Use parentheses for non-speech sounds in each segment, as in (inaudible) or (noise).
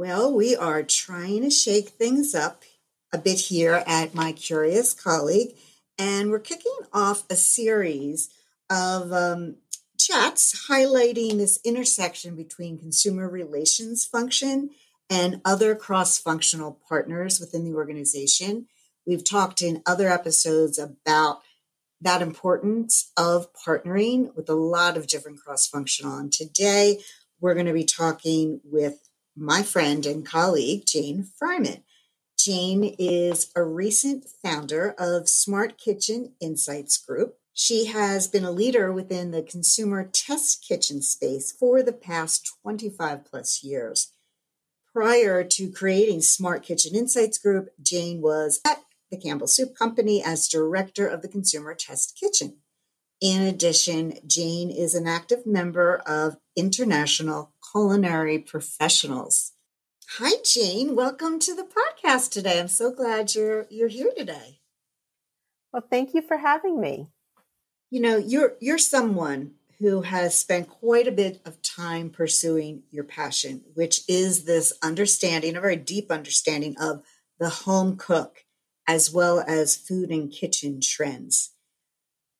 Well, we are trying to shake things up a bit here at My Curious Colleague, and we're kicking off a series of um, chats highlighting this intersection between consumer relations function and other cross functional partners within the organization. We've talked in other episodes about that importance of partnering with a lot of different cross functional. And today we're going to be talking with my friend and colleague, Jane Freiman. Jane is a recent founder of Smart Kitchen Insights Group. She has been a leader within the consumer test kitchen space for the past 25 plus years. Prior to creating Smart Kitchen Insights Group, Jane was at the Campbell Soup Company as director of the Consumer Test Kitchen. In addition, Jane is an active member of International Culinary Professionals. Hi, Jane. Welcome to the podcast today. I'm so glad you're you're here today. Well, thank you for having me. You know, you're you're someone who has spent quite a bit of time pursuing your passion, which is this understanding, a very deep understanding of the home cook, as well as food and kitchen trends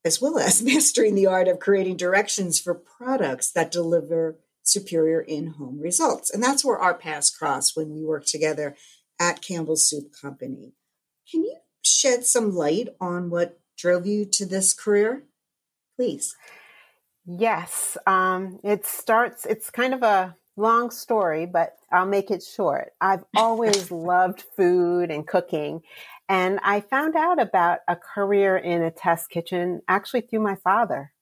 as well as (laughs) mastering the art of creating directions for products that deliver superior in home results. And that's where our paths cross when we work together at Campbell's Soup Company. Can you shed some light on what drove you to this career? Please. Yes. Um, it starts, it's kind of a long story, but I'll make it short. I've (laughs) always loved food and cooking. And I found out about a career in a test kitchen actually through my father.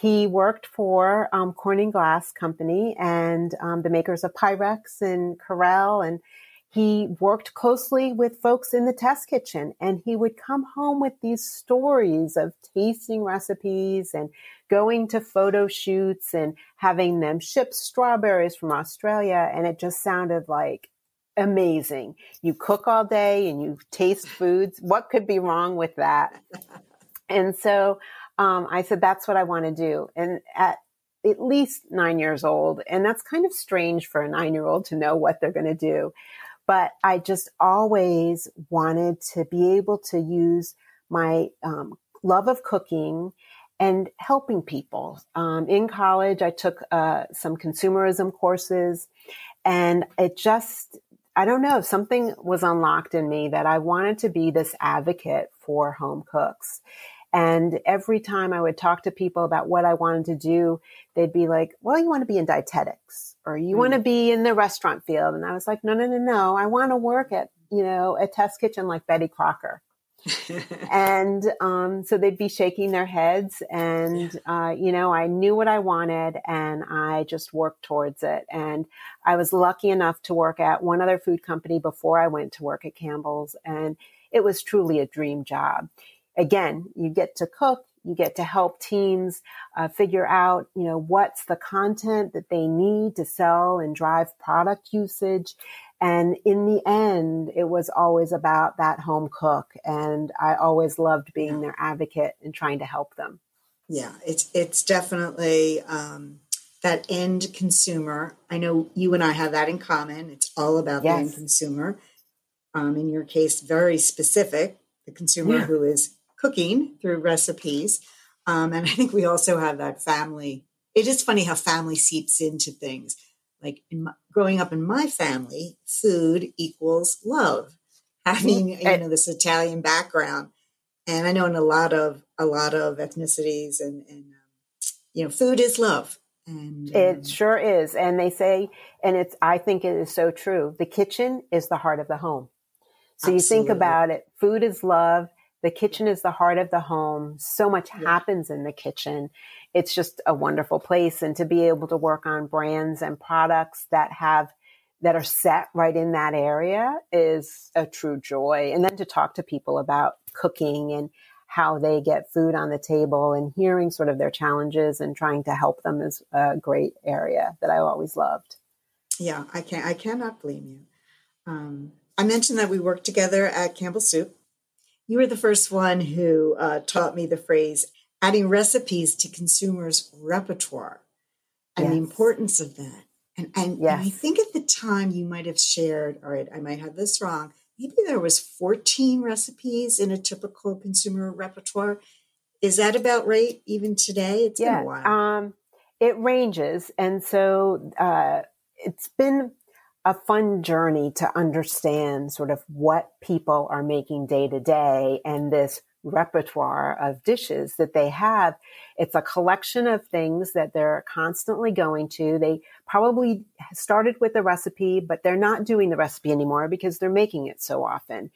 He worked for um, Corning Glass Company and um, the makers of Pyrex and Corelle. And he worked closely with folks in the test kitchen. And he would come home with these stories of tasting recipes and going to photo shoots and having them ship strawberries from Australia. And it just sounded like amazing. You cook all day and you taste foods. What could be wrong with that? And so um, I said, that's what I want to do. And at at least nine years old, and that's kind of strange for a nine year old to know what they're going to do. But I just always wanted to be able to use my um, love of cooking and helping people. Um, in college, I took uh, some consumerism courses, and it just I don't know, something was unlocked in me that I wanted to be this advocate for home cooks. And every time I would talk to people about what I wanted to do, they'd be like, well, you want to be in dietetics or you mm. want to be in the restaurant field. And I was like, no, no, no, no. I want to work at, you know, a test kitchen like Betty Crocker. (laughs) and um, so they'd be shaking their heads and uh, you know i knew what i wanted and i just worked towards it and i was lucky enough to work at one other food company before i went to work at campbell's and it was truly a dream job again you get to cook you get to help teams uh, figure out you know what's the content that they need to sell and drive product usage and in the end, it was always about that home cook. And I always loved being their advocate and trying to help them. Yeah, it's it's definitely um, that end consumer. I know you and I have that in common. It's all about yes. the end consumer. Um, in your case, very specific, the consumer yeah. who is cooking through recipes. Um, and I think we also have that family. It is funny how family seeps into things like in my, growing up in my family, food equals love. Having you know this Italian background, and I know in a lot of a lot of ethnicities, and, and um, you know, food is love. And, um, it sure is, and they say, and it's I think it is so true. The kitchen is the heart of the home. So absolutely. you think about it, food is love. The kitchen is the heart of the home. So much yeah. happens in the kitchen it's just a wonderful place and to be able to work on brands and products that have that are set right in that area is a true joy. And then to talk to people about cooking and how they get food on the table and hearing sort of their challenges and trying to help them is a great area that I always loved. Yeah, I can't. I cannot blame you. Um, I mentioned that we worked together at Campbell Soup. You were the first one who uh, taught me the phrase adding recipes to consumers' repertoire and yes. the importance of that. And, and, yes. and I think at the time you might have shared, all right, I might have this wrong. Maybe there was 14 recipes in a typical consumer repertoire. Is that about right even today? It's yeah, been a while. Um, it ranges. And so uh, it's been a fun journey to understand sort of what people are making day to day and this repertoire of dishes that they have. It's a collection of things that they're constantly going to. They probably started with a recipe, but they're not doing the recipe anymore because they're making it so often.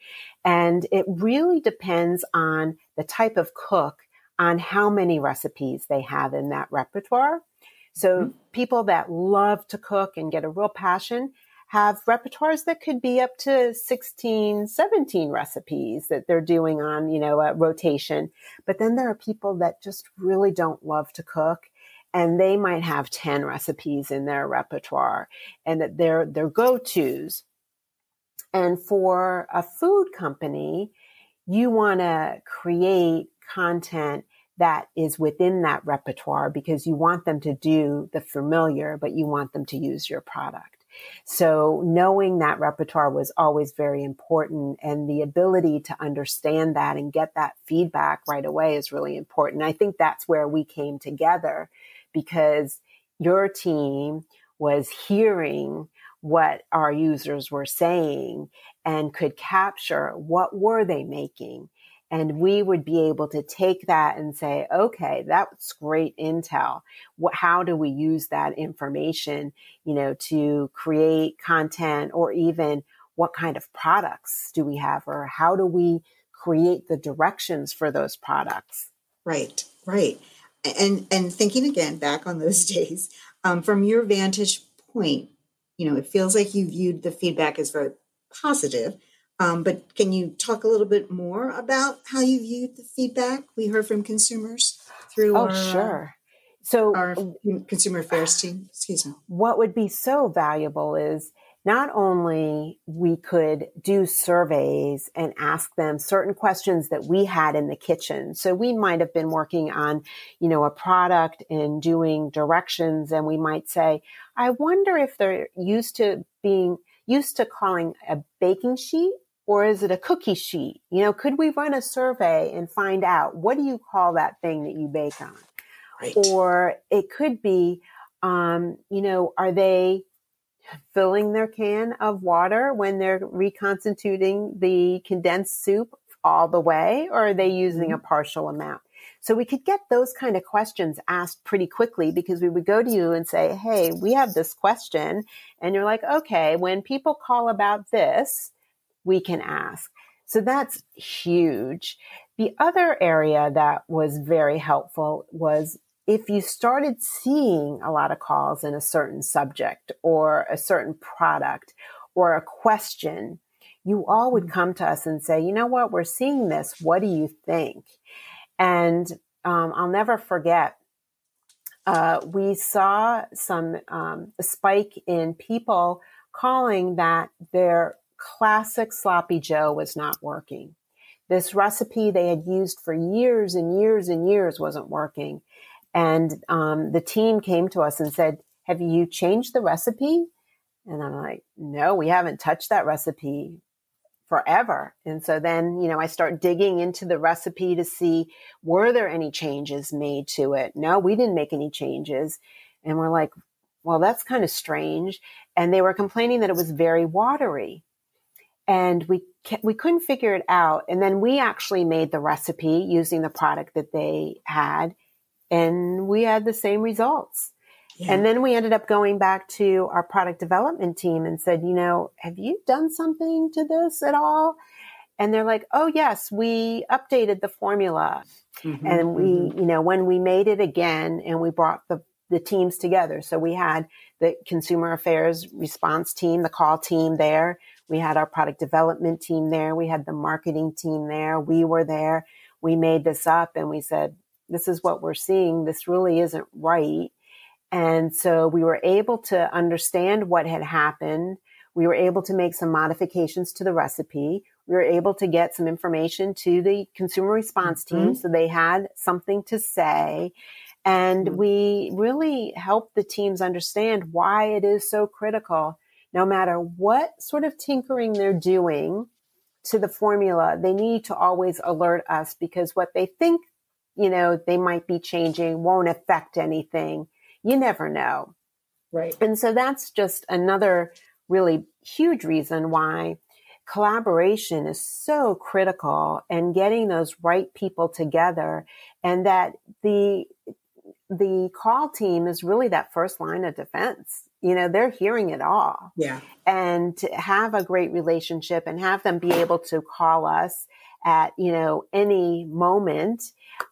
And it really depends on the type of cook on how many recipes they have in that repertoire. So mm-hmm. people that love to cook and get a real passion have repertoires that could be up to 16, 17 recipes that they're doing on, you know, a rotation. But then there are people that just really don't love to cook and they might have 10 recipes in their repertoire and that they're their go-tos. And for a food company, you want to create content that is within that repertoire because you want them to do the familiar, but you want them to use your product. So knowing that repertoire was always very important and the ability to understand that and get that feedback right away is really important. I think that's where we came together because your team was hearing what our users were saying and could capture what were they making and we would be able to take that and say, okay, that's great intel. How do we use that information, you know, to create content or even what kind of products do we have or how do we create the directions for those products? Right, right. And, and thinking again back on those (laughs) days, um, from your vantage point, you know, it feels like you viewed the feedback as very positive um, but can you talk a little bit more about how you viewed the feedback we heard from consumers through oh, our, uh, sure. So our consumer affairs team? Excuse me. What would be so valuable is not only we could do surveys and ask them certain questions that we had in the kitchen. So we might have been working on, you know, a product and doing directions and we might say, I wonder if they're used to being used to calling a baking sheet or is it a cookie sheet? You know, could we run a survey and find out what do you call that thing that you bake on? Right. Or it could be, um, you know, are they filling their can of water when they're reconstituting the condensed soup all the way, or are they using mm-hmm. a partial amount? So we could get those kind of questions asked pretty quickly because we would go to you and say, Hey, we have this question. And you're like, okay, when people call about this, we can ask. So that's huge. The other area that was very helpful was if you started seeing a lot of calls in a certain subject or a certain product or a question, you all would mm. come to us and say, you know what, we're seeing this. What do you think? And um, I'll never forget, uh, we saw some um, a spike in people calling that their classic sloppy Joe was not working. This recipe they had used for years and years and years wasn't working. And um, the team came to us and said, Have you changed the recipe? And I'm like, No, we haven't touched that recipe forever. And so then, you know, I start digging into the recipe to see were there any changes made to it? No, we didn't make any changes. And we're like, well, that's kind of strange. And they were complaining that it was very watery and we we couldn't figure it out. And then we actually made the recipe using the product that they had, and we had the same results. Yeah. And then we ended up going back to our product development team and said, you know, have you done something to this at all? And they're like, oh, yes, we updated the formula. Mm-hmm, and we, mm-hmm. you know, when we made it again and we brought the, the teams together. So we had the consumer affairs response team, the call team there. We had our product development team there. We had the marketing team there. We were there. We made this up and we said, this is what we're seeing. This really isn't right. And so we were able to understand what had happened. We were able to make some modifications to the recipe. We were able to get some information to the consumer response team mm-hmm. so they had something to say. And mm-hmm. we really helped the teams understand why it is so critical. No matter what sort of tinkering they're doing to the formula, they need to always alert us because what they think, you know, they might be changing won't affect anything. You never know. Right. And so that's just another really huge reason why collaboration is so critical and getting those right people together and that the the call team is really that first line of defense. You know, they're hearing it all. Yeah. And to have a great relationship and have them be able to call us at, you know, any moment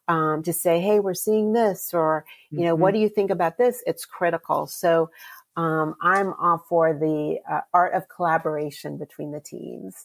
um, to say, hey, we're seeing this, or, you know, mm-hmm. what do you think about this? It's critical. So um, I'm all for the uh, art of collaboration between the teams.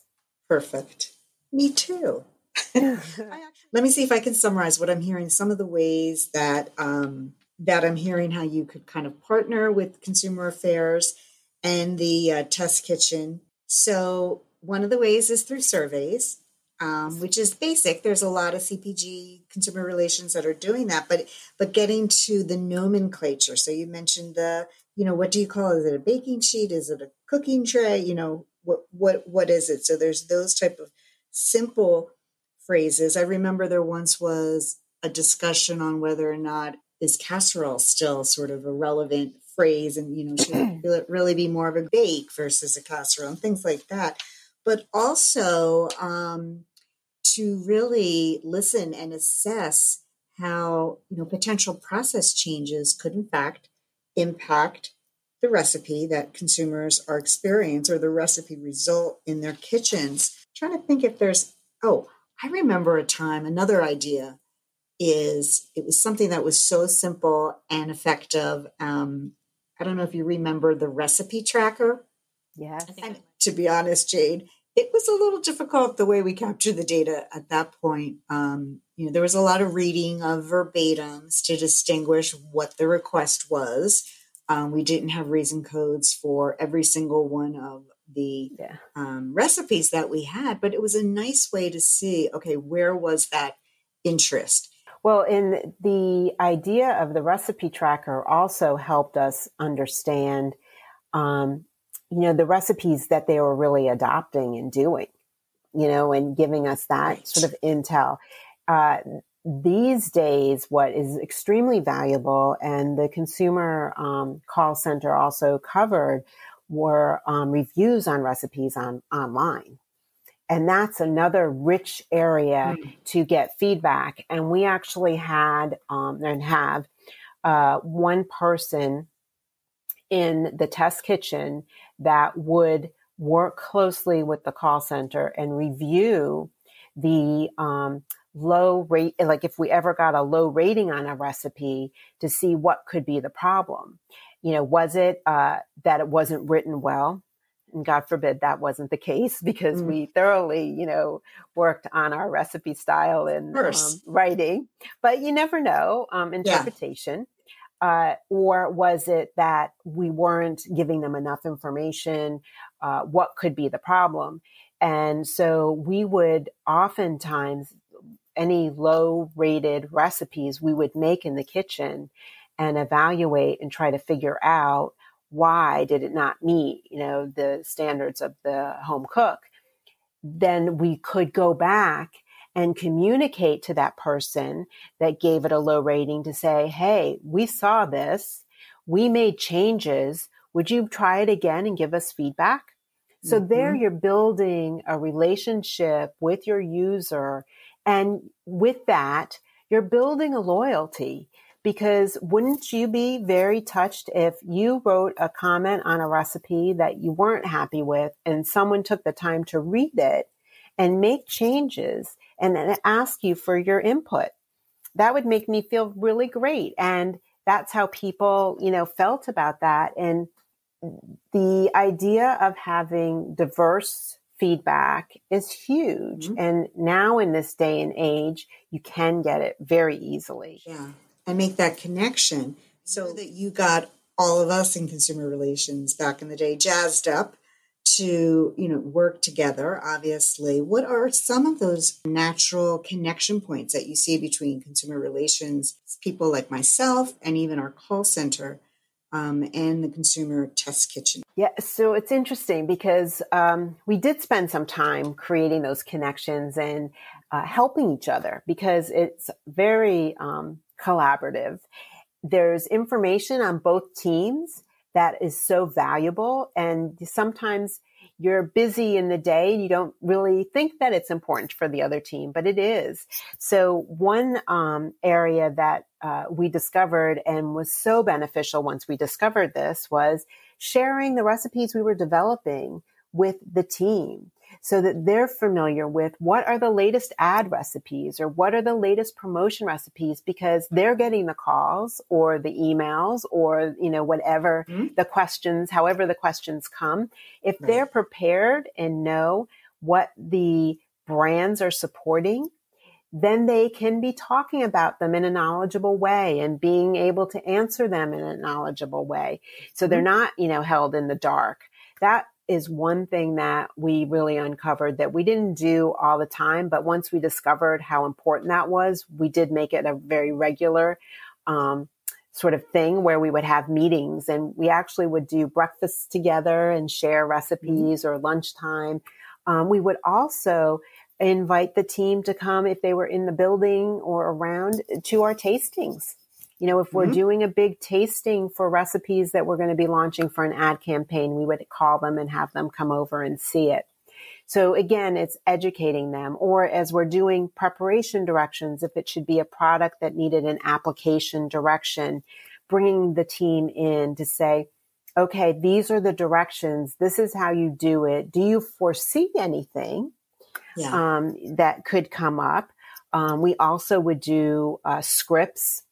Perfect. Me too. (laughs) (laughs) Let me see if I can summarize what I'm hearing. Some of the ways that um, that I'm hearing how you could kind of partner with consumer affairs and the uh, test kitchen. So one of the ways is through surveys, um, which is basic. There's a lot of CPG consumer relations that are doing that, but but getting to the nomenclature. So you mentioned the, you know, what do you call it? Is it a baking sheet? Is it a cooking tray? You know, what what what is it? So there's those type of simple phrases. I remember there once was a discussion on whether or not is casserole still sort of a relevant phrase and you know should it (clears throat) really be more of a bake versus a casserole and things like that but also um, to really listen and assess how you know potential process changes could in fact impact the recipe that consumers are experiencing or the recipe result in their kitchens I'm trying to think if there's oh I remember a time, another idea is it was something that was so simple and effective. Um, I don't know if you remember the recipe tracker. Yes. And to be honest, Jane, it was a little difficult the way we captured the data at that point. Um, you know, there was a lot of reading of verbatims to distinguish what the request was. Um, we didn't have reason codes for every single one of the yeah. um, recipes that we had, but it was a nice way to see okay, where was that interest? Well, in the idea of the recipe tracker also helped us understand, um, you know, the recipes that they were really adopting and doing, you know, and giving us that sort of intel. Uh, these days, what is extremely valuable, and the consumer um, call center also covered, were um, reviews on recipes on online. And that's another rich area mm. to get feedback. And we actually had um, and have uh, one person in the test kitchen that would work closely with the call center and review the um, low rate, like if we ever got a low rating on a recipe to see what could be the problem you know, was it uh, that it wasn't written well? And God forbid that wasn't the case (laughs) because mm. we thoroughly, you know, worked on our recipe style and um, writing. But you never know, um, interpretation. Uh, or was it that we weren't giving them enough information? Uh, what could be the problem? And so we would oftentimes, any low rated recipes we would make in the kitchen and evaluate and try to figure out why did it not meet you know the standards of the home cook then we could go back and communicate to that person that gave it a low rating to say hey we saw this. We made changes. Would you try it again and give us feedback? So mm-hmm. there you're building a relationship with your user and with that you're building a loyalty. Because wouldn't you be very touched if you wrote a comment on a recipe that you weren't happy with and someone took the time to read it and make changes and then ask you for your input? That would make me feel really great. And that's how people, you know, felt about that. And the idea of having diverse feedback is huge. Mm-hmm. And now in this day and age, you can get it very easily. Yeah. And make that connection so that you got all of us in consumer relations back in the day jazzed up to you know work together obviously. What are some of those natural connection points that you see between consumer relations people like myself and even our call center um, and the consumer test kitchen? Yeah so it's interesting because um, we did spend some time creating those connections and uh, helping each other because it's very um, collaborative. There's information on both teams that is so valuable. And sometimes you're busy in the day. and You don't really think that it's important for the other team, but it is. So one um, area that uh, we discovered and was so beneficial once we discovered this was sharing the recipes we were developing with the team so that they're familiar with what are the latest ad recipes or what are the latest promotion recipes because they're getting the calls or the emails or, you know, whatever mm-hmm. the questions, however the questions come. If right. they're prepared and know what the brands are supporting, then they can be talking about them in a knowledgeable way and being able to answer them in a knowledgeable way. So they're mm-hmm. not, you know, held in the dark. That is one thing that we really uncovered that we didn't do all the time, but once we discovered how important that was, we did make it a very regular um, sort of thing where we would have meetings and we actually would do breakfast together and share recipes mm-hmm. or lunchtime. Um, we would also invite the team to come if they were in the building or around to our tastings you know, if we're mm-hmm. doing a big tasting for recipes that we're going to be launching for an ad campaign, we would call them and have them come over and see it. So again, it's educating them or as we're doing preparation directions, if it should be a product that needed an application direction, bringing the team in to say, okay, these are the directions. This is how you do it. Do you foresee anything yeah. um, that could come up? Um, we also would do uh, scripts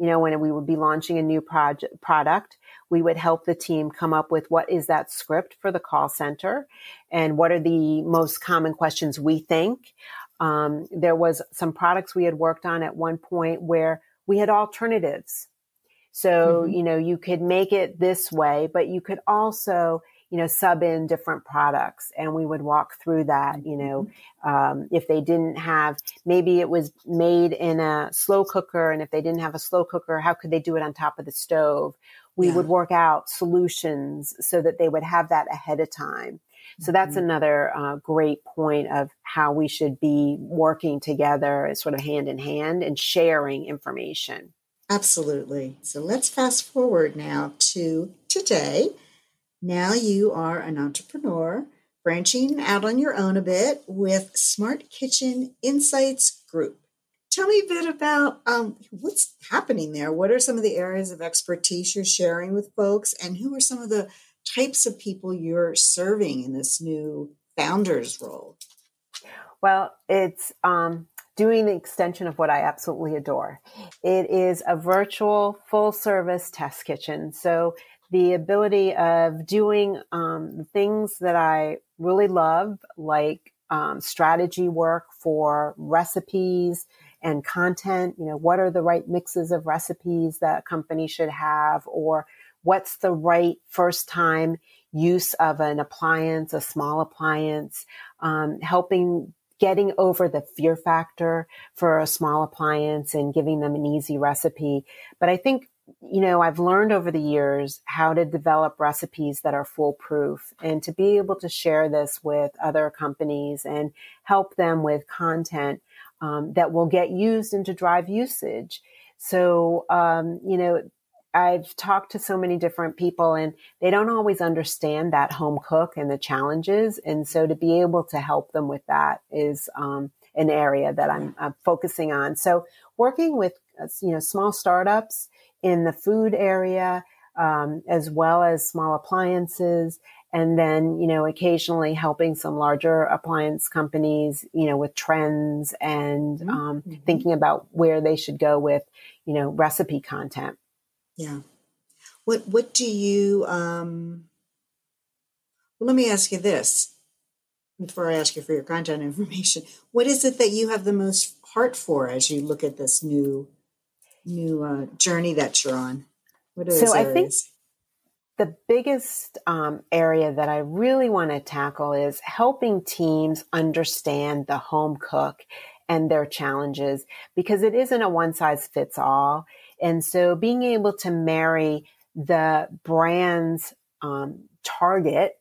you know, when we would be launching a new project product, we would help the team come up with what is that script for the call center and what are the most common questions we think. Um, there was some products we had worked on at one point where we had alternatives. So, mm-hmm. you know, you could make it this way, but you could also you know, sub in different products and we would walk through that, you know, mm-hmm. um, if they didn't have, maybe it was made in a slow cooker and if they didn't have a slow cooker, how could they do it on top of the stove? We yeah. would work out solutions so that they would have that ahead of time. So that's mm-hmm. another uh, great point of how we should be working together, sort of hand in hand and sharing information. Absolutely. So let's fast forward now to today. Now you are an entrepreneur, branching out on your own a bit with Smart Kitchen Insights Group. Tell me a bit about um, what's happening there. What are some of the areas of expertise you're sharing with folks, and who are some of the types of people you're serving in this new founder's role? Well, it's um, doing the extension of what I absolutely adore. It is a virtual full service test kitchen. So the ability of doing um, things that I really love, like um, strategy work for recipes and content. You know, what are the right mixes of recipes that a company should have, or what's the right first time use of an appliance, a small appliance, um, helping getting over the fear factor for a small appliance and giving them an easy recipe. But I think you know, I've learned over the years how to develop recipes that are foolproof and to be able to share this with other companies and help them with content um, that will get used and to drive usage. So, um, you know, I've talked to so many different people and they don't always understand that home cook and the challenges. And so to be able to help them with that is um, an area that I'm, I'm focusing on. So working with, uh, you know, small startups in the food area, um, as well as small appliances. And then, you know, occasionally helping some larger appliance companies, you know, with trends and mm-hmm. um, mm-hmm. thinking about where they should go with, you know, recipe content. Yeah. What What do you? Um, well, let me ask you this before I ask you for your contact (laughs) information. What is it that you have the most heart for as you look at this new new uh, journey that you're on? What are so I think the biggest um, area that I really want to tackle is helping teams understand the home cook and their challenges because it isn't a one size fits all. And so being able to marry the brand's um, target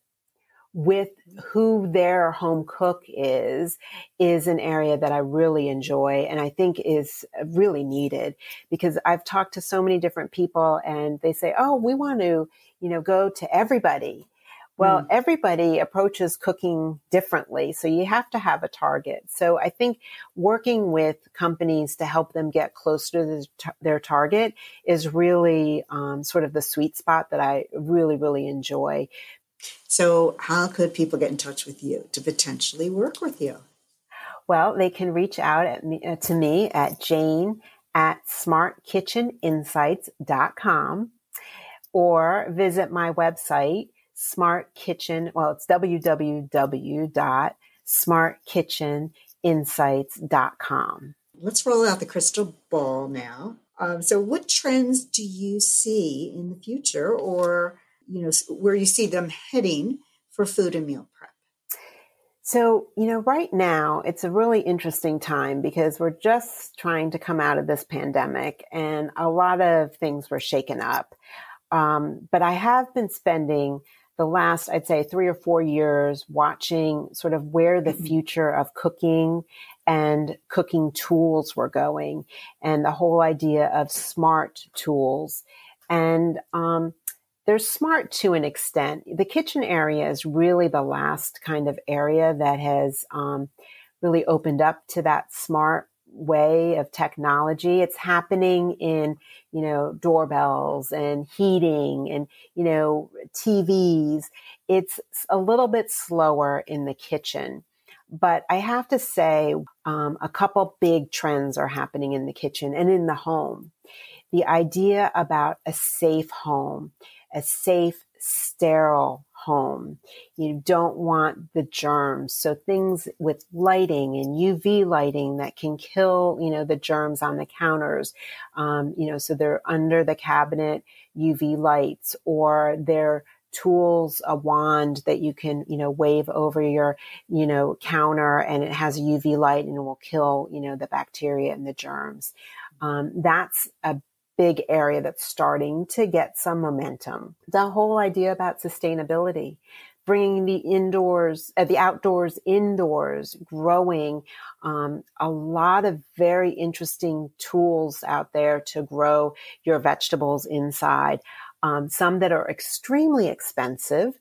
with who their home cook is is an area that I really enjoy and I think is really needed because I've talked to so many different people and they say, "Oh, we want to, you know, go to everybody." Well, mm. everybody approaches cooking differently, so you have to have a target. So I think working with companies to help them get closer to their target is really um, sort of the sweet spot that I really, really enjoy so, how could people get in touch with you to potentially work with you? Well, they can reach out at me, uh, to me at jane at smartkitcheninsights.com or visit my website, Smart Kitchen. Well, it's www.smartkitcheninsights.com. Let's roll out the crystal ball now. Um, so, what trends do you see in the future or you know, where you see them heading for food and meal prep? So, you know, right now it's a really interesting time because we're just trying to come out of this pandemic and a lot of things were shaken up. Um, but I have been spending the last, I'd say, three or four years watching sort of where the mm-hmm. future of cooking and cooking tools were going and the whole idea of smart tools. And um, they're smart to an extent. The kitchen area is really the last kind of area that has um, really opened up to that smart way of technology. It's happening in, you know, doorbells and heating and, you know, TVs. It's a little bit slower in the kitchen. But I have to say, um, a couple big trends are happening in the kitchen and in the home. The idea about a safe home a safe, sterile home. You don't want the germs. So things with lighting and UV lighting that can kill, you know, the germs on the counters. Um, you know, so they're under the cabinet UV lights or they're tools, a wand that you can, you know, wave over your, you know, counter and it has a UV light and it will kill, you know, the bacteria and the germs. Um, that's a big area that's starting to get some momentum. The whole idea about sustainability, bringing the indoors, uh, the outdoors indoors, growing um, a lot of very interesting tools out there to grow your vegetables inside. Um, some that are extremely expensive,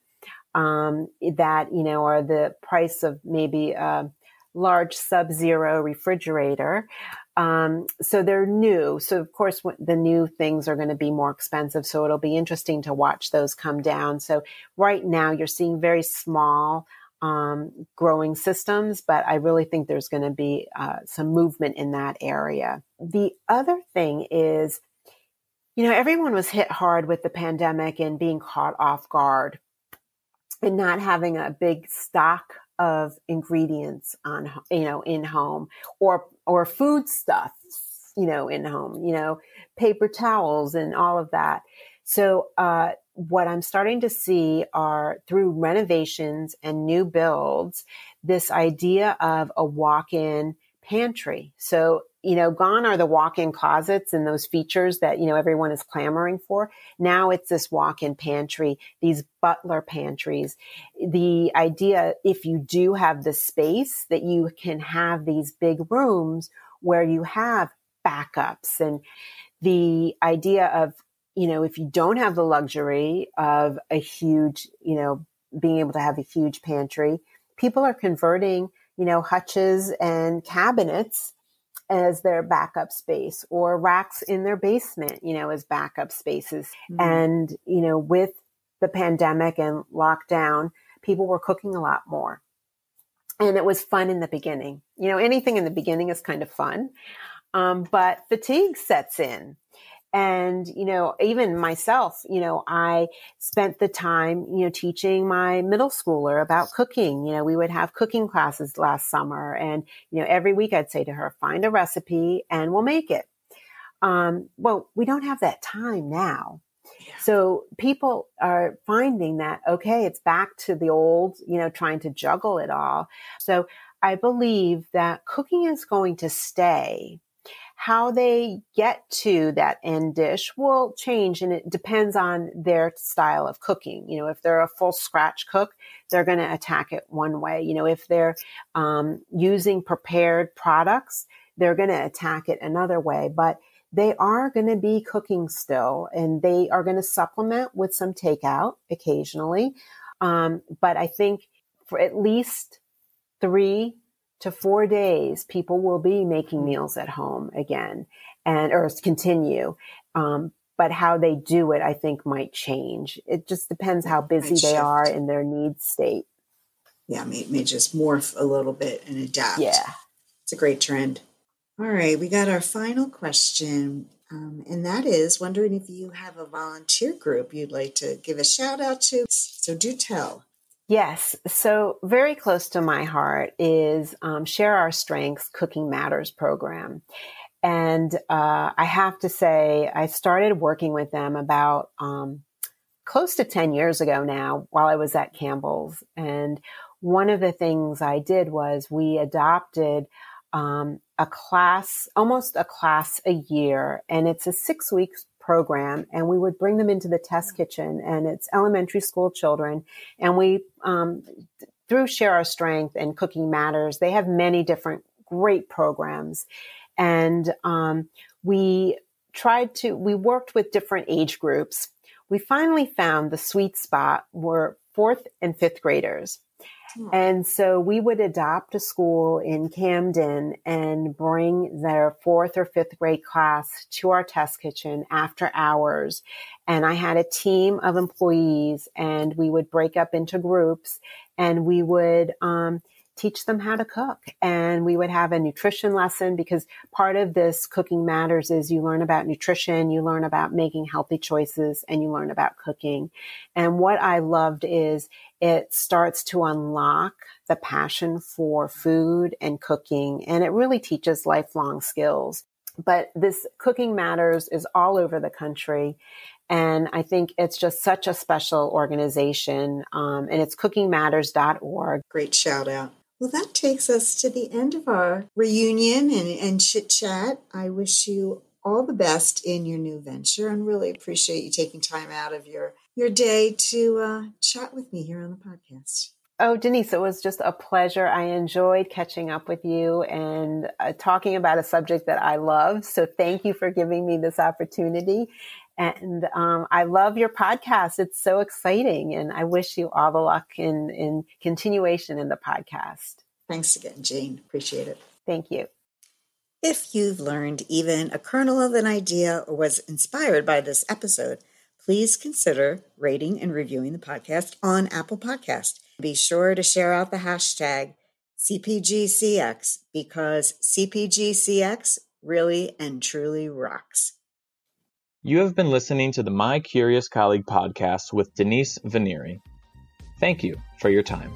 um, that you know are the price of maybe a large sub-zero refrigerator. Um, so they're new. So of course, the new things are going to be more expensive. So it'll be interesting to watch those come down. So right now you're seeing very small um, growing systems, but I really think there's going to be uh, some movement in that area. The other thing is, you know, everyone was hit hard with the pandemic and being caught off guard and not having a big stock of ingredients on you know in home or or food stuff you know in home you know paper towels and all of that. So uh, what i'm starting to see are through renovations and new builds this idea of a walk-in pantry. So you know, gone are the walk-in closets and those features that, you know, everyone is clamoring for. Now it's this walk-in pantry, these butler pantries. The idea, if you do have the space that you can have these big rooms where you have backups and the idea of, you know, if you don't have the luxury of a huge, you know, being able to have a huge pantry, people are converting, you know, hutches and cabinets as their backup space or racks in their basement, you know, as backup spaces. Mm-hmm. And, you know, with the pandemic and lockdown, people were cooking a lot more. And it was fun in the beginning. You know, anything in the beginning is kind of fun. Um, but fatigue sets in. And, you know, even myself, you know, I spent the time, you know, teaching my middle schooler about cooking. You know, we would have cooking classes last summer and, you know, every week I'd say to her, find a recipe and we'll make it. Um, well, we don't have that time now. So people are finding that, okay, it's back to the old, you know, trying to juggle it all. So I believe that cooking is going to stay. How they get to that end dish will change and it depends on their style of cooking. You know, if they're a full scratch cook, they're going to attack it one way. You know, if they're um, using prepared products, they're going to attack it another way. But they are going to be cooking still and they are going to supplement with some takeout occasionally. Um, but I think for at least three to four days, people will be making meals at home again and or continue. Um, but how they do it, I think, might change. It just depends how busy they are in their needs state. Yeah, may, may just morph a little bit and adapt. Yeah. It's a great trend. All right, we got our final question, um, and that is wondering if you have a volunteer group you'd like to give a shout out to. So do tell. Yes. So, very close to my heart is um, Share Our Strengths Cooking Matters program. And uh, I have to say, I started working with them about um, close to 10 years ago now while I was at Campbell's. And one of the things I did was we adopted um, a class, almost a class a year, and it's a six weeks program and we would bring them into the test kitchen and it's elementary school children and we um, through share our strength and cooking matters they have many different great programs. And um, we tried to we worked with different age groups. We finally found the sweet spot were fourth and fifth graders and so we would adopt a school in Camden and bring their fourth or fifth grade class to our test kitchen after hours. And I had a team of employees and we would break up into groups and we would, um, teach them how to cook. And we would have a nutrition lesson because part of this cooking matters is you learn about nutrition, you learn about making healthy choices, and you learn about cooking. And what I loved is it starts to unlock the passion for food and cooking, and it really teaches lifelong skills. But this cooking matters is all over the country. And I think it's just such a special organization. Um, and it's cookingmatters.org. Great shout out. Well, that takes us to the end of our reunion and, and chit chat. I wish you all the best in your new venture and really appreciate you taking time out of your, your day to uh, chat with me here on the podcast. Oh, Denise, it was just a pleasure. I enjoyed catching up with you and uh, talking about a subject that I love. So thank you for giving me this opportunity. And um, I love your podcast. It's so exciting. And I wish you all the luck in, in continuation in the podcast. Thanks again, Jane. Appreciate it. Thank you. If you've learned even a kernel of an idea or was inspired by this episode, please consider rating and reviewing the podcast on Apple Podcast. Be sure to share out the hashtag CPGCX because CPGCX really and truly rocks. You have been listening to the My Curious Colleague podcast with Denise Venneri. Thank you for your time.